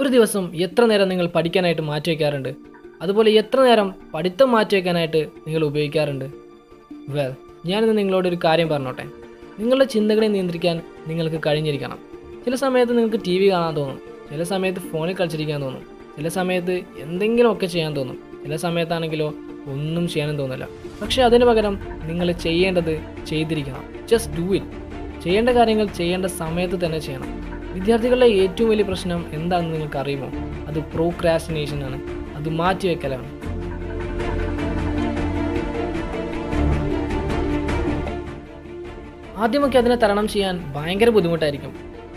ഒരു ദിവസം എത്ര നേരം നിങ്ങൾ പഠിക്കാനായിട്ട് മാറ്റി വയ്ക്കാറുണ്ട് അതുപോലെ എത്ര നേരം പഠിത്തം മാറ്റി വയ്ക്കാനായിട്ട് നിങ്ങൾ ഉപയോഗിക്കാറുണ്ട്? വെൽ ഞാനിന്ന് നിങ്ങളോട് ഒരു കാര്യം പറഞ്ഞോട്ടെ. നിങ്ങളുടെ ചിന്തകളെ നിയന്ത്രിക്കാൻ നിങ്ങൾക്ക് കഴിഞ്ഞിരിക്കണം. ചില സമയത്ത് നിങ്ങൾക്ക് ടി വി കാണാൻ തോന്നും. ചില സമയത്ത് ഫോണിൽ കളിച്ചിരിക്കാൻ തോന്നും. ചില സമയത്ത് എന്തെങ്കിലുമൊക്കെ ചെയ്യാൻ തോന്നും. ചില സമയത്താണെങ്കിലോ ഒന്നും ചെയ്യാനും തോന്നില്ല. പക്ഷേ അതിന് പകരം നിങ്ങൾ ചെയ്യേണ്ടത് ചെയ്തിരിക്കണം. ജസ്റ്റ് ഡു ഇറ്റ് ചെയ്യേണ്ട കാര്യങ്ങൾ ചെയ്യേണ്ട സമയത്ത് തന്നെ ചെയ്യണം. വിദ്യാർത്ഥികളുടെ ഏറ്റവും വലിയ പ്രശ്നം എന്താണെന്ന് നിങ്ങൾക്ക് അറിയുമോ അത് പ്രോക്രാസിനേഷൻ ആണ്. അത് മാറ്റിവെക്കലാണ്. ആദ്യമൊക്കെ അതിനെ തരണം ചെയ്യാൻ ഭയങ്കര ബുദ്ധിമുട്ടായിരിക്കും.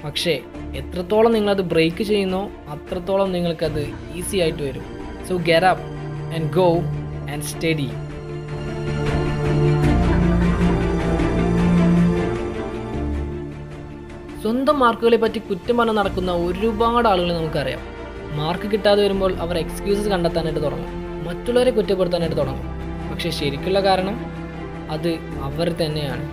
പക്ഷേ എത്രത്തോളം നിങ്ങളത് ബ്രേക്ക് ചെയ്യുന്നോ അത്രത്തോളം നിങ്ങൾക്കത് ഈസി ആയിട്ട് വരും. So get up and go and study സ്വന്തം മാർക്കുകളെ പറ്റി കുറ്റം പറഞ്ഞ് നടക്കുന്ന ഒരുപാട് ആളുകളെ നമുക്കറിയാം. മാർക്ക് കിട്ടാതെ വരുമ്പോൾ അവർ എക്സ്ക്യൂസസ് കണ്ടെത്താനായിട്ട് തുടങ്ങും. മറ്റുള്ളവരെ കുറ്റപ്പെടുത്താനായിട്ട് തുടങ്ങും. പക്ഷേ ശരിക്കുള്ള കാരണം അത് അവർ തന്നെയാണ്.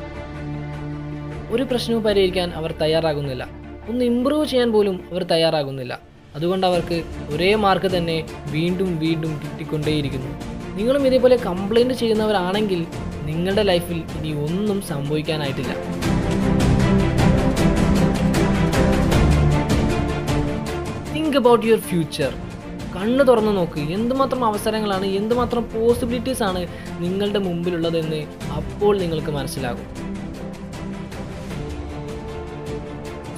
ഒരു പ്രശ്നവും പരിഹരിക്കാൻ അവർ തയ്യാറാകുന്നില്ല. ഒന്ന് ഇമ്പ്രൂവ് ചെയ്യാൻ പോലും അവർ തയ്യാറാകുന്നില്ല. അതുകൊണ്ട് അവർക്ക് ഒരേ മാർക്ക് തന്നെ വീണ്ടും വീണ്ടും കിട്ടിക്കൊണ്ടേയിരിക്കുന്നു. നിങ്ങളും ഇതേപോലെ കംപ്ലൈന്റ് ചെയ്യുന്നവരാണെങ്കിൽ നിങ്ങളുടെ ലൈഫിൽ ഇനി ഒന്നും സംഭവിക്കാനായിട്ടില്ല. തിങ്ക് അബൌട്ട് യുവർ ഫ്യൂച്ചർ കണ്ണ് തുറന്ന് നോക്ക്. എന്തുമാത്രം അവസരങ്ങളാണ് എന്തുമാത്രം പോസിബിലിറ്റീസ് ആണ് നിങ്ങളുടെ മുമ്പിലുള്ളതെന്ന് അപ്പോൾ നിങ്ങൾക്ക് മനസ്സിലാകും.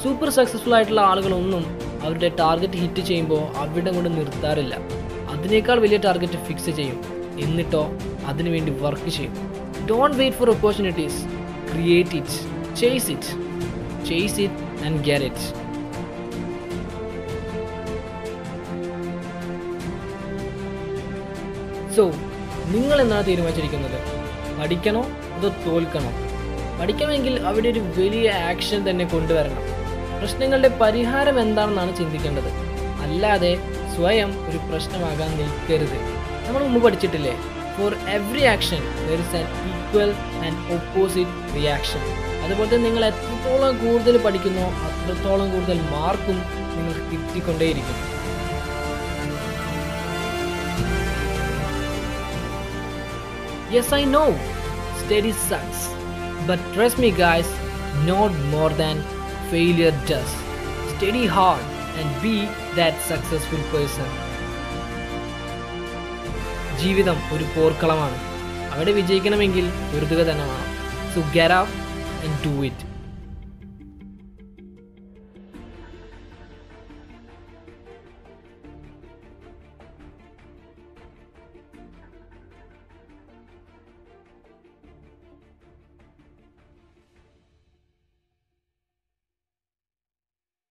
സൂപ്പർ സക്സസ്ഫുൾ ആയിട്ടുള്ള ആളുകളൊന്നും അവരുടെ ടാർഗറ്റ് ഹിറ്റ് ചെയ്യുമ്പോൾ അവിടെ കൊണ്ട് നിർത്താറില്ല. അതിനേക്കാൾ വലിയ ടാർഗറ്റ് ഫിക്സ് ചെയ്യും. എന്നിട്ടോ അതിനുവേണ്ടി വർക്ക് ചെയ്യും. Don't wait for opportunities create it chase it chase it and get so നിങ്ങൾ എന്താണ് തീരുമാനിച്ചിരിക്കുന്നത്? പഠിക്കണോ അതോ തോൽക്കണോ? പഠിക്കണമെങ്കിൽ അവിടെ ഒരു വലിയ ആക്ഷൻ തന്നെ കൊണ്ടുവരണം. പ്രശ്നങ്ങളുടെ പരിഹാരം എന്താണെന്നാണ് ചിന്തിക്കേണ്ടത്. അല്ലാതെ സ്വയം ഒരു പ്രശ്നമാകാൻ നിൽക്കരുത്. നമ്മൾ മുമ്പ് പഠിച്ചിട്ടില്ലേ? For every action there is an equal and opposite reaction അതുപോലെ തന്നെ നിങ്ങൾ എത്രത്തോളം കൂടുതൽ പഠിക്കുന്നോ അത്രത്തോളം കൂടുതൽ മാർക്കും നിങ്ങൾക്ക് കിട്ടിക്കൊണ്ടേയിരിക്കും. Yes, I know. Steady sucks. But trust me, guys, not more than failure does. Steady hard and be that successful person. ജീവിതം ഒരു പോർക്കളമാണ് അവിടെ വിജയിക്കണമെങ്കിൽ വെറുതുക തന്നെ വേണം so get up and do it